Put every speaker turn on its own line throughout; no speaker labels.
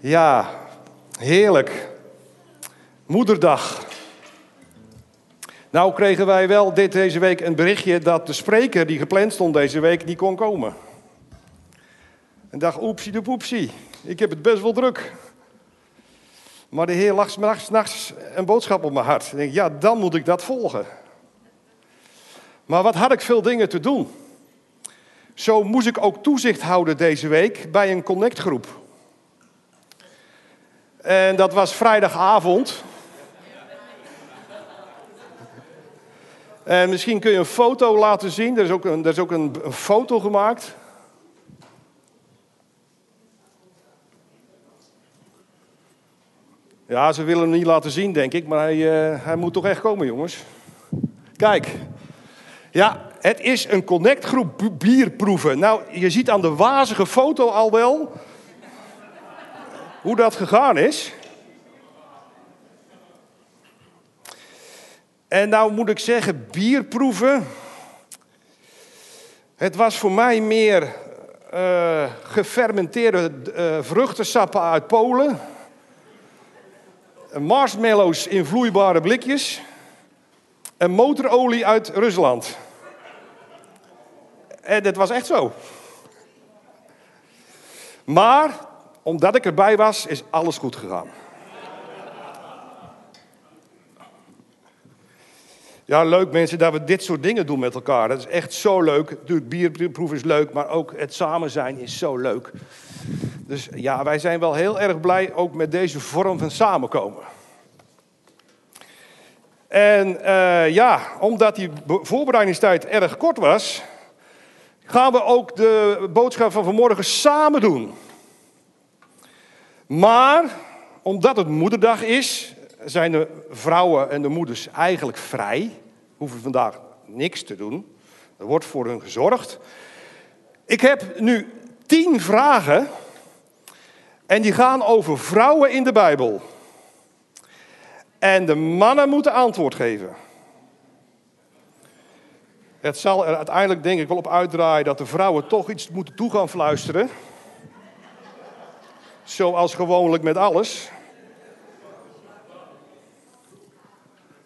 Ja, heerlijk. Moederdag. Nou kregen wij wel dit, deze week een berichtje dat de spreker die gepland stond deze week niet kon komen. En dacht, oepsie de poepsie, ik heb het best wel druk. Maar de Heer lag s'nachts een boodschap op mijn hart. Ik denk, ja, dan moet ik dat volgen. Maar wat had ik veel dingen te doen. Zo moest ik ook toezicht houden deze week bij een connectgroep. En dat was vrijdagavond. En misschien kun je een foto laten zien. Er is ook een, er is ook een, foto gemaakt. Ja, ze willen hem niet laten zien, denk ik. Maar hij, uh, hij moet toch echt komen, jongens. Kijk. Ja, het is een connectgroep bierproeven. Nou, je ziet aan de wazige foto al wel hoe dat gegaan is. En nou moet ik zeggen, bierproeven. Het was voor mij meer uh, gefermenteerde uh, vruchtensappen uit Polen. Marshmallows in vloeibare blikjes. En motorolie uit Rusland. En dat was echt zo. Maar omdat ik erbij was, is alles goed gegaan. Ja, leuk mensen dat we dit soort dingen doen met elkaar. Dat is echt zo leuk. Natuurlijk, bierproef is leuk, maar ook het samen zijn is zo leuk. Dus ja, wij zijn wel heel erg blij ook met deze vorm van samenkomen. En uh, ja, omdat die voorbereidingstijd erg kort was, gaan we ook de boodschap van vanmorgen samen doen. Maar omdat het moederdag is, zijn de vrouwen en de moeders eigenlijk vrij. Hoeven vandaag niks te doen. Er wordt voor hun gezorgd. Ik heb nu tien vragen. En die gaan over vrouwen in de Bijbel. En de mannen moeten antwoord geven. Het zal er uiteindelijk denk ik wel op uitdraaien dat de vrouwen toch iets moeten toe gaan fluisteren. Zoals gewoonlijk met alles.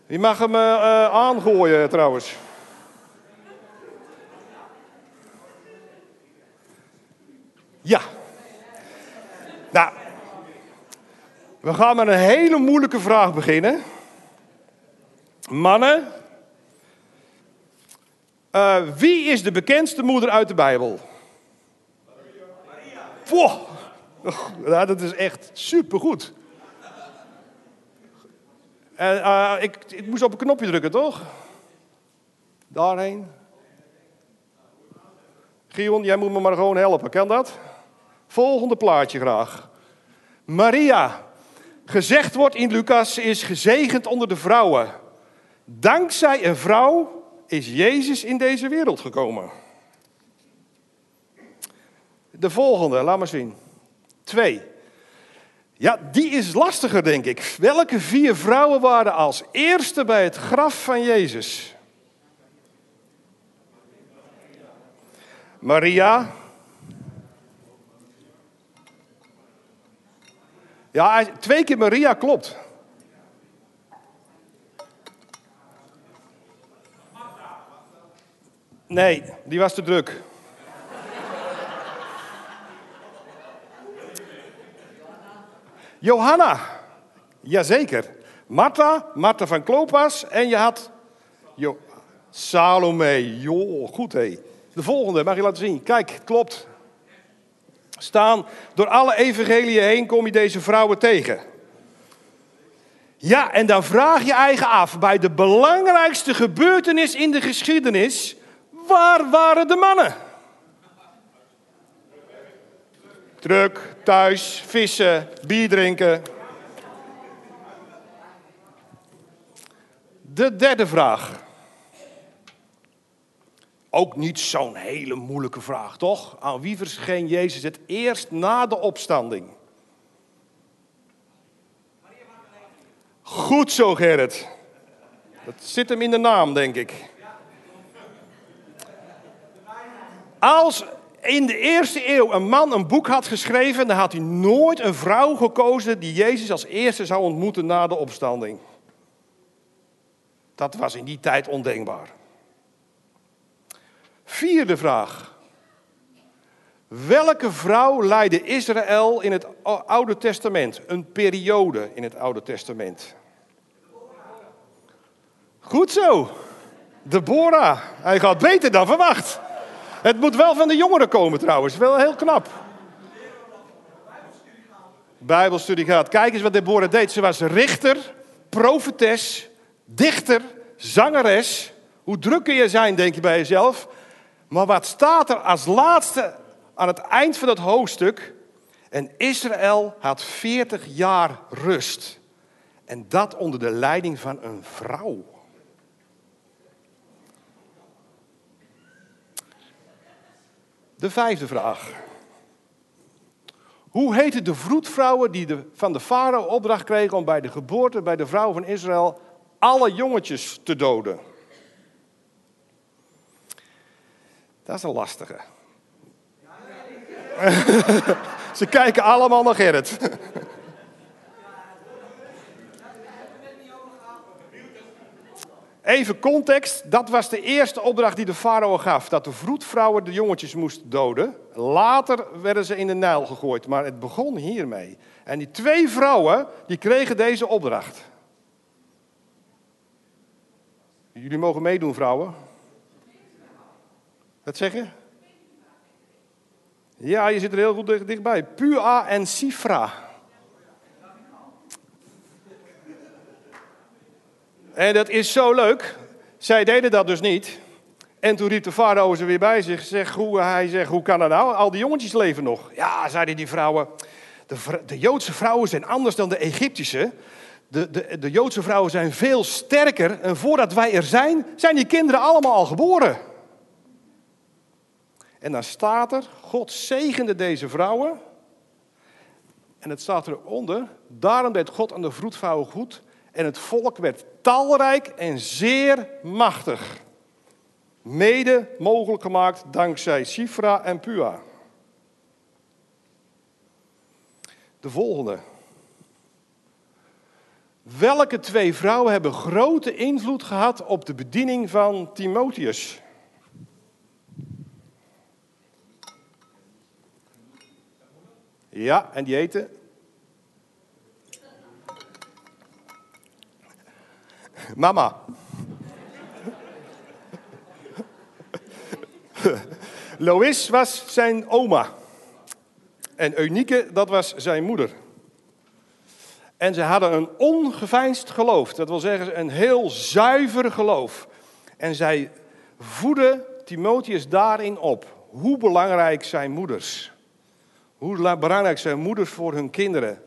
Wie mag hem uh, aangooien trouwens? Ja. Nou, we gaan met een hele moeilijke vraag beginnen. Mannen, uh, wie is de bekendste moeder uit de Bijbel? Maria. Wow. Ja, dat is echt supergoed. En, uh, ik, ik moest op een knopje drukken, toch? Daarheen. Gion, jij moet me maar gewoon helpen. Kan dat? Volgende plaatje graag. Maria. Gezegd wordt in Lucas, is gezegend onder de vrouwen. Dankzij een vrouw is Jezus in deze wereld gekomen. De volgende, laat maar zien. Twee. Ja, die is lastiger, denk ik. Welke vier vrouwen waren als eerste bij het graf van Jezus? Maria. Ja, twee keer Maria klopt. Nee, die was te druk. Johanna, jazeker. Martha, Martha van Klopas en je had jo Salome. Joh, goed hé. De volgende, mag je laten zien. Kijk, klopt. Staan door alle evangeliën heen kom je deze vrouwen tegen. Ja, en dan vraag je eigen af, bij de belangrijkste gebeurtenis in de geschiedenis, waar waren de mannen? Druk, thuis, vissen, bier drinken. De derde vraag. Ook niet zo'n hele moeilijke vraag, toch? Aan wie verscheen Jezus het eerst na de opstanding? Goed zo, Gerrit. Dat zit hem in de naam, denk ik. Als in de eerste eeuw een man een boek had geschreven, dan had hij nooit een vrouw gekozen die Jezus als eerste zou ontmoeten na de opstanding. Dat was in die tijd ondenkbaar. Vierde vraag. Welke vrouw leidde Israël in het Oude Testament? Een periode in het Oude Testament. Goed zo. Deborah. Hij gaat beter dan verwacht. Het moet wel van de jongeren komen trouwens. Wel heel knap. Bijbelstudie gaat. Kijk eens wat Deborah deed. Ze was richter, profetes, dichter, zangeres. Hoe druk kun je zijn, denk je bij jezelf. Maar wat staat er als laatste aan het eind van dat hoofdstuk? En Israël had 40 jaar rust. En dat onder de leiding van een vrouw. De vijfde vraag. Hoe heette de vroedvrouwen die de, van de farao opdracht kregen om bij de geboorte bij de vrouw van Israël alle jongetjes te doden? Dat is een lastige. Ze kijken allemaal naar Gerrit. Even context, dat was de eerste opdracht die de farao gaf. Dat de vroedvrouwen de jongetjes moesten doden. Later werden ze in de Nijl gegooid, maar het begon hiermee. En die twee vrouwen, die kregen deze opdracht. Jullie mogen meedoen, vrouwen. Wat zeg je? Ja, je zit er heel goed dichtbij. Pua en Sifra. En dat is zo leuk. Zij deden dat dus niet. En toen riep de farao ze weer bij zich. Zeg, hoe, hij zegt, hoe kan dat nou? Al die jongetjes leven nog. Ja, zeiden die vrouwen. De, de Joodse vrouwen zijn anders dan de Egyptische. De, de, de Joodse vrouwen zijn veel sterker. En voordat wij er zijn, zijn die kinderen allemaal al geboren. En dan staat er, God zegende deze vrouwen. En het staat eronder, daarom deed God aan de vroedvrouwen goed. En het volk werd talrijk en zeer machtig. Mede mogelijk gemaakt dankzij Sifra en Pua. De volgende. Welke twee vrouwen hebben grote invloed gehad op de bediening van Timotheus? Ja, en die eten? Mama. Lois was zijn oma. En Eunice, dat was zijn moeder. En ze hadden een ongeveinsd geloof. Dat wil zeggen, een heel zuiver geloof. En zij voeden Timotheus daarin op. Hoe belangrijk zijn moeders. Hoe belangrijk zijn moeders voor hun kinderen.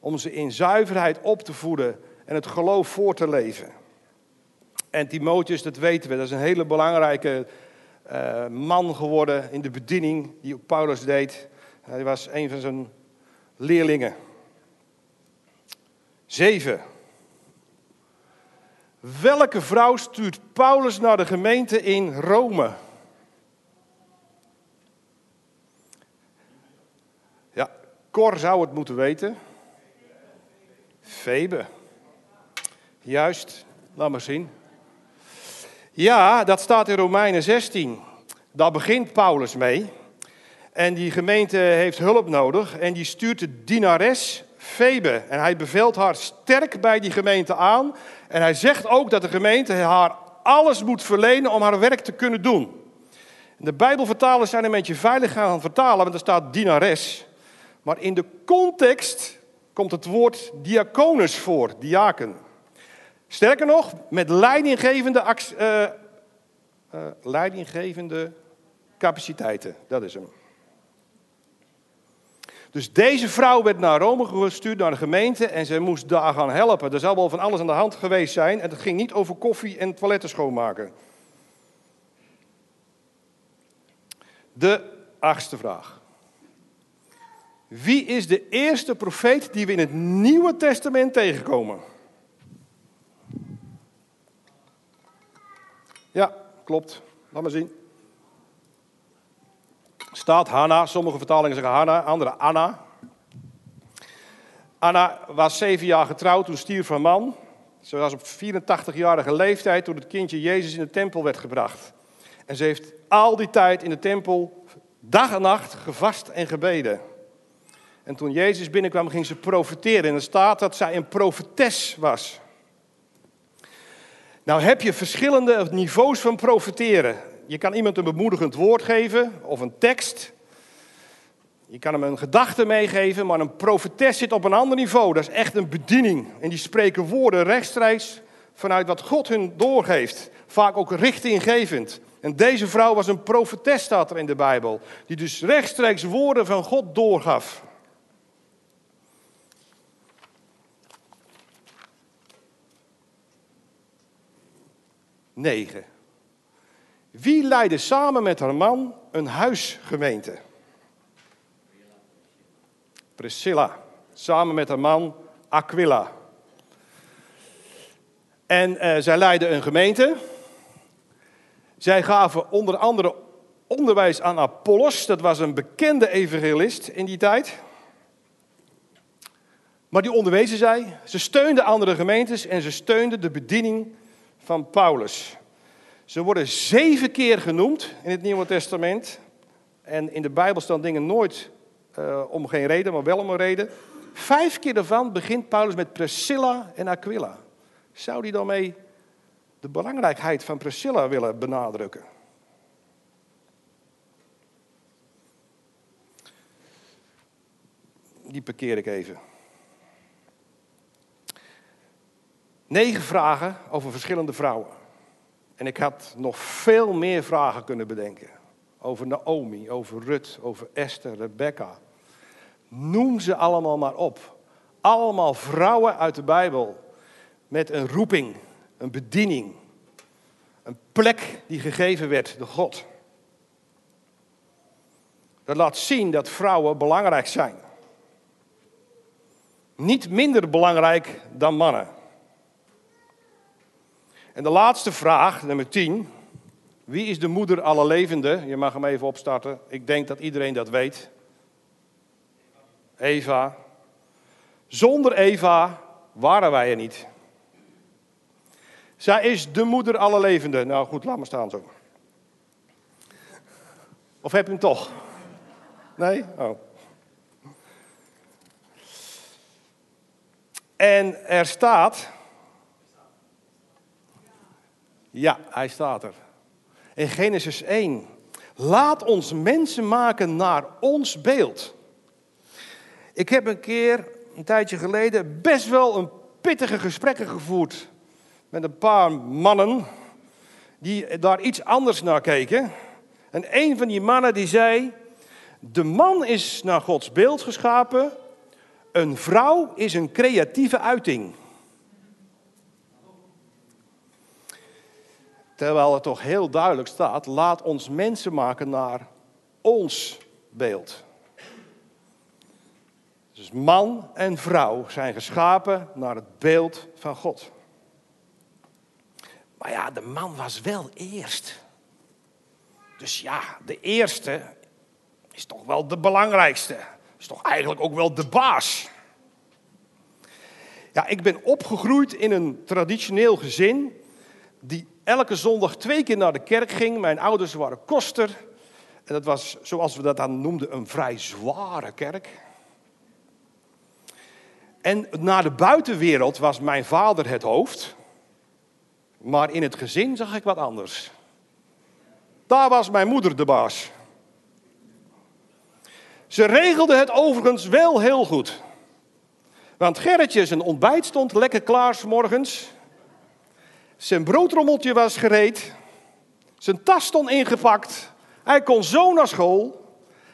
Om ze in zuiverheid op te voeden en het geloof voor te leven. En Timotheus, dat weten we, dat is een hele belangrijke uh, man geworden in de bediening die Paulus deed. Hij was een van zijn leerlingen. Zeven. Welke vrouw stuurt Paulus naar de gemeente in Rome? Ja, Cor zou het moeten weten. Febe. Juist, laat maar zien. Ja, dat staat in Romeinen 16. Daar begint Paulus mee. En die gemeente heeft hulp nodig. En die stuurt de dienares Febe. En hij beveelt haar sterk bij die gemeente aan. En hij zegt ook dat de gemeente haar alles moet verlenen om haar werk te kunnen doen. De Bijbelvertalers zijn een beetje veilig gaan vertalen, want er staat dienares. Maar in de context komt het woord diaconus voor, diaken. Sterker nog, met leidinggevende, uh, uh, leidinggevende capaciteiten. Dat is hem. Dus deze vrouw werd naar Rome gestuurd, naar de gemeente, en ze moest daar gaan helpen. Er zal wel van alles aan de hand geweest zijn, en het ging niet over koffie en toiletten schoonmaken. De achtste vraag. Wie is de eerste profeet die we in het Nieuwe Testament tegenkomen? Ja, klopt. Laat maar zien. Staat Hanna, sommige vertalingen zeggen Hanna, andere Anna. Anna was zeven jaar getrouwd, toen stierf haar man. Ze was op 84-jarige leeftijd toen het kindje Jezus in de tempel werd gebracht. En ze heeft al die tijd in de tempel dag en nacht gevast en gebeden. En toen Jezus binnenkwam, ging ze profeteren. En er staat dat zij een profetes was. Nou heb je verschillende niveaus van profeteren. Je kan iemand een bemoedigend woord geven of een tekst. Je kan hem een gedachte meegeven, maar een profetes zit op een ander niveau. Dat is echt een bediening. En die spreken woorden rechtstreeks vanuit wat God hun doorgeeft. Vaak ook richtinggevend. En deze vrouw was een profetes, staat er in de Bijbel. Die dus rechtstreeks woorden van God doorgaf. 9. Wie leidde samen met haar man een huisgemeente? Priscilla, samen met haar man Aquila. En uh, zij leidden een gemeente. Zij gaven onder andere onderwijs aan Apollos, dat was een bekende evangelist in die tijd. Maar die onderwezen zij. Ze steunden andere gemeentes en ze steunden de bediening van Paulus. Ze worden zeven keer genoemd in het Nieuwe Testament. En in de Bijbel staan dingen nooit uh, om geen reden, maar wel om een reden. Vijf keer daarvan begint Paulus met Priscilla en Aquila. Zou hij daarmee de belangrijkheid van Priscilla willen benadrukken? Die parkeer ik even. Negen vragen over verschillende vrouwen. En ik had nog veel meer vragen kunnen bedenken. Over Naomi, over Rut, over Esther, Rebecca. Noem ze allemaal maar op. Allemaal vrouwen uit de Bijbel. Met een roeping, een bediening. Een plek die gegeven werd door God. Dat laat zien dat vrouwen belangrijk zijn. Niet minder belangrijk dan mannen. En de laatste vraag, nummer 10. Wie is de moeder aller levenden? Je mag hem even opstarten. Ik denk dat iedereen dat weet. Eva. Zonder Eva waren wij er niet. Zij is de moeder aller levenden. Nou goed, laat maar staan zo. Of heb je hem toch? Nee? Oh. En er staat ja, hij staat er. In Genesis 1. Laat ons mensen maken naar ons beeld. Ik heb een keer, een tijdje geleden, best wel een pittige gesprekken gevoerd met een paar mannen die daar iets anders naar keken. En een van die mannen die zei: De man is naar Gods beeld geschapen, een vrouw is een creatieve uiting. Terwijl het toch heel duidelijk staat, laat ons mensen maken naar ons beeld. Dus man en vrouw zijn geschapen naar het beeld van God. Maar ja, de man was wel eerst. Dus ja, de eerste is toch wel de belangrijkste. Is toch eigenlijk ook wel de baas. Ja, ik ben opgegroeid in een traditioneel gezin die elke zondag twee keer naar de kerk ging. Mijn ouders waren koster. En dat was, zoals we dat dan noemden, een vrij zware kerk. En naar de buitenwereld was mijn vader het hoofd. Maar in het gezin zag ik wat anders. Daar was mijn moeder de baas. Ze regelde het overigens wel heel goed. Want Gerritje zijn ontbijt stond lekker klaar s morgens. Zijn broodrommeltje was gereed. Zijn tas stond ingepakt. Hij kon zo naar school.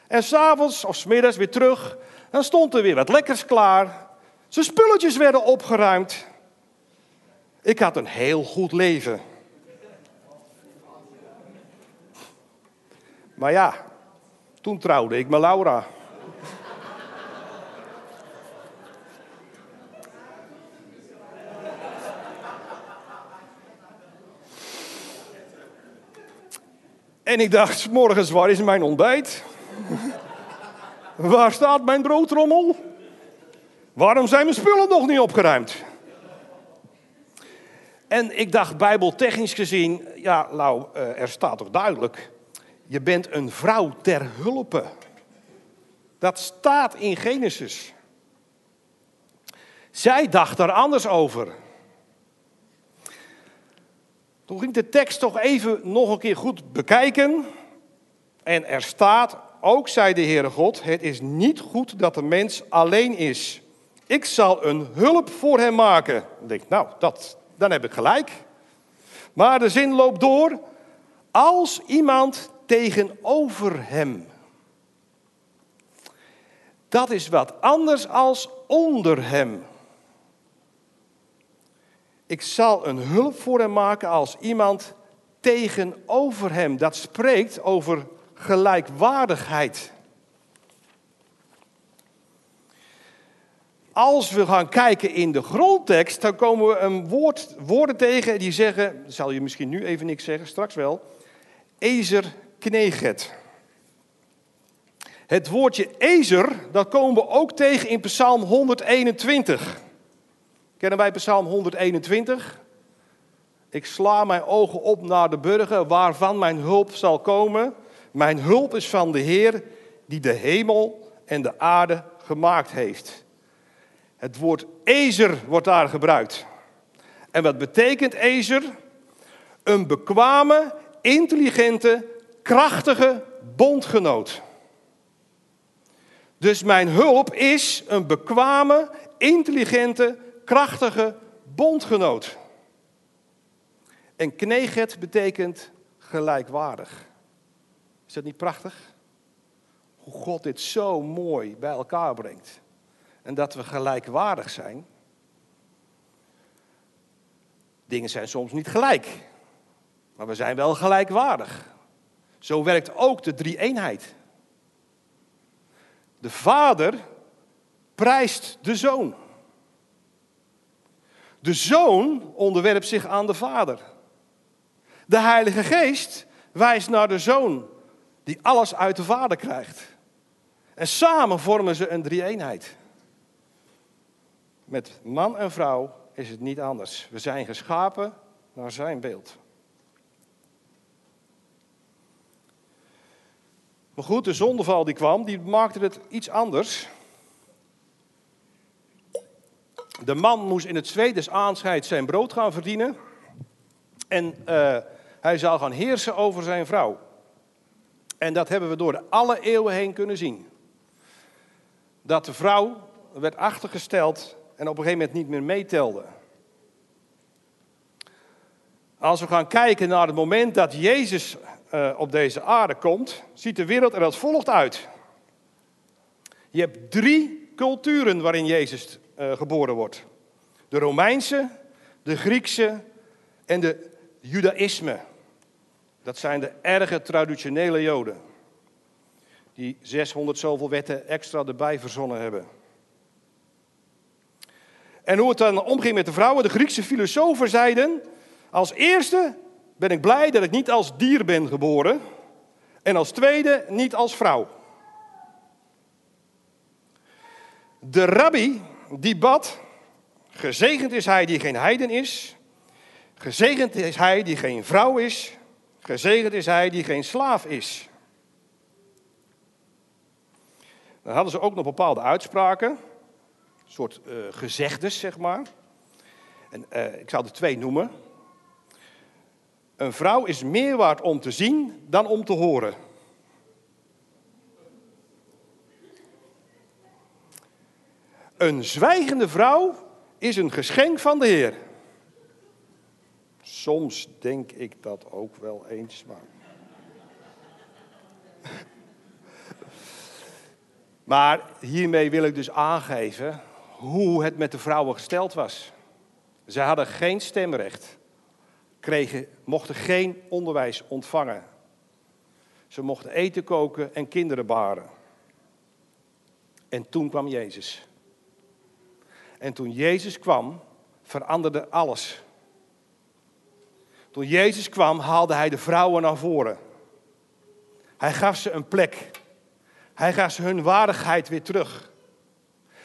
En s'avonds of smiddags weer terug. Dan stond er weer wat lekkers klaar. Zijn spulletjes werden opgeruimd. Ik had een heel goed leven. Maar ja, toen trouwde ik met Laura. En ik dacht, morgens waar is mijn ontbijt? Waar staat mijn broodrommel? Waarom zijn mijn spullen nog niet opgeruimd? En ik dacht, bijbeltechnisch gezien, ja, nou, eh, er staat toch duidelijk, je bent een vrouw ter hulpe. Dat staat in Genesis. Zij dacht er anders over. Toen ging de tekst toch even nog een keer goed bekijken. En er staat, ook zei de Heere God, het is niet goed dat de mens alleen is. Ik zal een hulp voor hem maken. Ik denk, nou, dat, dan heb ik gelijk. Maar de zin loopt door. Als iemand tegenover hem. Dat is wat anders als onder hem. Ik zal een hulp voor hem maken als iemand tegenover hem. Dat spreekt over gelijkwaardigheid. Als we gaan kijken in de grondtekst, dan komen we een woord, woorden tegen die zeggen, zal je misschien nu even niks zeggen, straks wel, ezer kneget. Het woordje ezer, dat komen we ook tegen in Psalm 121. Kennen wij Psalm 121? Ik sla mijn ogen op naar de burger waarvan mijn hulp zal komen. Mijn hulp is van de Heer die de hemel en de aarde gemaakt heeft. Het woord ezer wordt daar gebruikt. En wat betekent ezer? Een bekwame, intelligente, krachtige bondgenoot. Dus mijn hulp is een bekwame, intelligente, krachtige bondgenoot. En kneget betekent gelijkwaardig. Is dat niet prachtig? Hoe God dit zo mooi bij elkaar brengt. En dat we gelijkwaardig zijn. Dingen zijn soms niet gelijk, maar we zijn wel gelijkwaardig. Zo werkt ook de drie-eenheid. De vader prijst de zoon. De zoon onderwerpt zich aan de vader. De Heilige Geest wijst naar de zoon, die alles uit de vader krijgt. En samen vormen ze een drie-eenheid. Met man en vrouw is het niet anders. We zijn geschapen naar zijn beeld. Maar goed, de zondeval die kwam, die maakte het iets anders. De man moest in het zweet aanscheid zijn brood gaan verdienen. En uh, hij zou gaan heersen over zijn vrouw. En dat hebben we door de alle eeuwen heen kunnen zien. Dat de vrouw werd achtergesteld en op een gegeven moment niet meer meetelde. Als we gaan kijken naar het moment dat Jezus uh, op deze aarde komt, ziet de wereld er als volgt uit. Je hebt drie culturen waarin Jezus geboren wordt. De Romeinse, de Griekse en de Judaïsme. Dat zijn de erge traditionele Joden. Die 600 zoveel wetten extra erbij verzonnen hebben. En hoe het dan omging met de vrouwen. De Griekse filosofen zeiden: Als eerste ben ik blij dat ik niet als dier ben geboren. En als tweede niet als vrouw. De rabbi die bad: Gezegend is hij die geen heiden is. Gezegend is hij die geen vrouw is. Gezegend is hij die geen slaaf is. Dan hadden ze ook nog bepaalde uitspraken, een soort uh, gezegdes, zeg maar. En, uh, ik zal er twee noemen. Een vrouw is meer waard om te zien dan om te horen. Een zwijgende vrouw is een geschenk van de Heer. Soms denk ik dat ook wel eens, maar. Maar hiermee wil ik dus aangeven hoe het met de vrouwen gesteld was. Ze hadden geen stemrecht, kregen, mochten geen onderwijs ontvangen. Ze mochten eten koken en kinderen baren. En toen kwam Jezus. En toen Jezus kwam, veranderde alles. Toen Jezus kwam, haalde hij de vrouwen naar voren. Hij gaf ze een plek. Hij gaf ze hun waardigheid weer terug.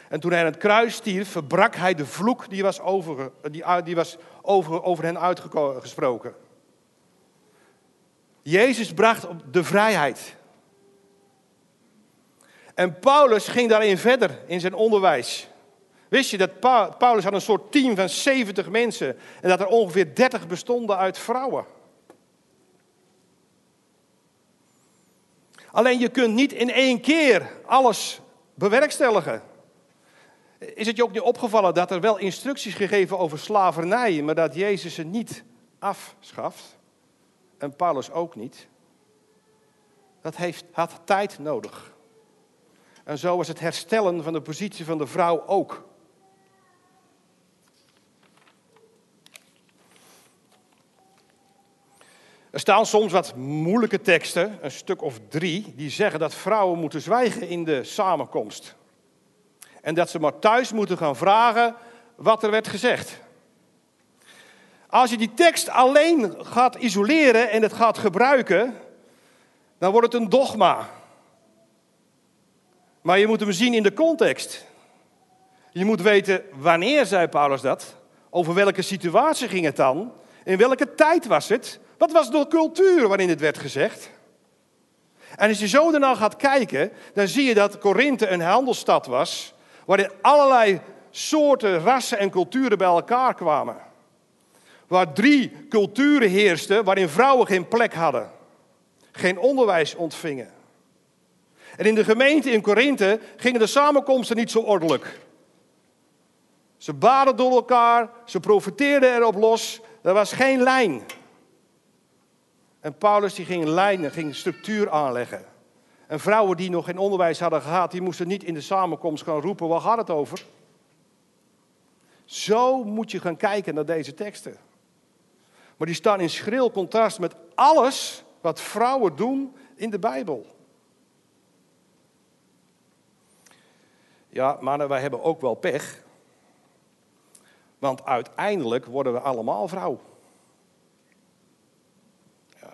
En toen hij aan het kruis stierf, verbrak hij de vloek die was over, die, die was over, over hen uitgesproken. Jezus bracht de vrijheid. En Paulus ging daarin verder in zijn onderwijs. Wist je dat Paulus had een soort team van 70 mensen en dat er ongeveer 30 bestonden uit vrouwen? Alleen je kunt niet in één keer alles bewerkstelligen. Is het je ook niet opgevallen dat er wel instructies gegeven over slavernij, maar dat Jezus ze niet afschaft? En Paulus ook niet. Dat heeft, had tijd nodig. En zo was het herstellen van de positie van de vrouw ook. Er staan soms wat moeilijke teksten, een stuk of drie, die zeggen dat vrouwen moeten zwijgen in de samenkomst. En dat ze maar thuis moeten gaan vragen wat er werd gezegd. Als je die tekst alleen gaat isoleren en het gaat gebruiken, dan wordt het een dogma. Maar je moet hem zien in de context. Je moet weten wanneer zei Paulus dat, over welke situatie ging het dan, in welke tijd was het, wat was de cultuur waarin het werd gezegd. En als je zo daarna gaat kijken, dan zie je dat Korinthe een handelsstad was, waarin allerlei soorten, rassen en culturen bij elkaar kwamen. Waar drie culturen heersten waarin vrouwen geen plek hadden, geen onderwijs ontvingen. En in de gemeente in Korinthe gingen de samenkomsten niet zo ordelijk. Ze baden door elkaar, ze profiteerden erop los, er was geen lijn. En Paulus die ging lijnen, ging structuur aanleggen. En vrouwen die nog geen onderwijs hadden gehad, die moesten niet in de samenkomst gaan roepen, waar gaat het over? Zo moet je gaan kijken naar deze teksten. Maar die staan in schril contrast met alles wat vrouwen doen in de Bijbel. Ja, maar wij hebben ook wel pech. Want uiteindelijk worden we allemaal vrouw.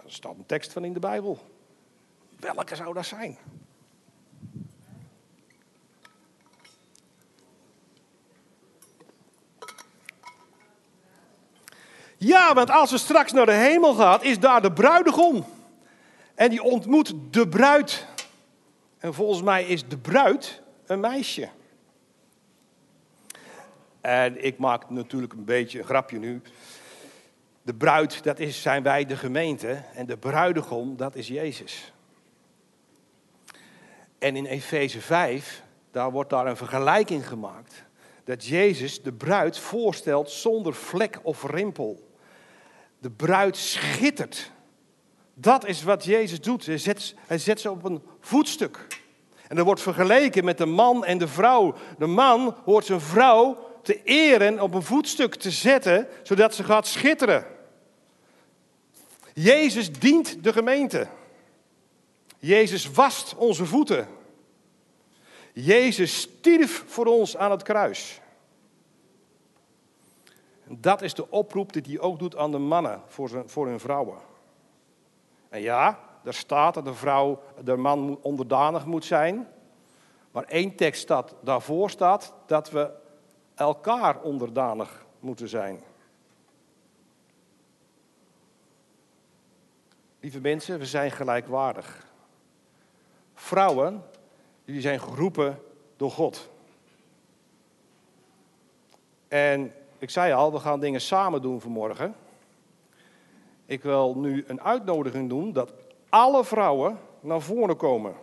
Er staat een tekst van in de Bijbel. Welke zou dat zijn? Ja, want als ze straks naar de hemel gaat, is daar de bruidegom. En die ontmoet de bruid. En volgens mij is de bruid een meisje. En ik maak natuurlijk een beetje een grapje nu. De bruid, dat is, zijn wij de gemeente. En de bruidegom, dat is Jezus. En in Efeze 5, daar wordt daar een vergelijking gemaakt. Dat Jezus de bruid voorstelt zonder vlek of rimpel. De bruid schittert. Dat is wat Jezus doet. Hij zet, hij zet ze op een voetstuk. En er wordt vergeleken met de man en de vrouw. De man hoort zijn vrouw te eren op een voetstuk te zetten, zodat ze gaat schitteren. Jezus dient de gemeente. Jezus wast onze voeten. Jezus stierf voor ons aan het kruis. Dat is de oproep die hij ook doet aan de mannen voor hun vrouwen. En ja, er staat dat de vrouw, de man onderdanig moet zijn. Maar één tekst staat, daarvoor staat dat we elkaar onderdanig moeten zijn. Lieve mensen, we zijn gelijkwaardig. Vrouwen, die zijn geroepen door God. En ik zei al, we gaan dingen samen doen vanmorgen. Ik wil nu een uitnodiging doen dat alle vrouwen naar voren komen.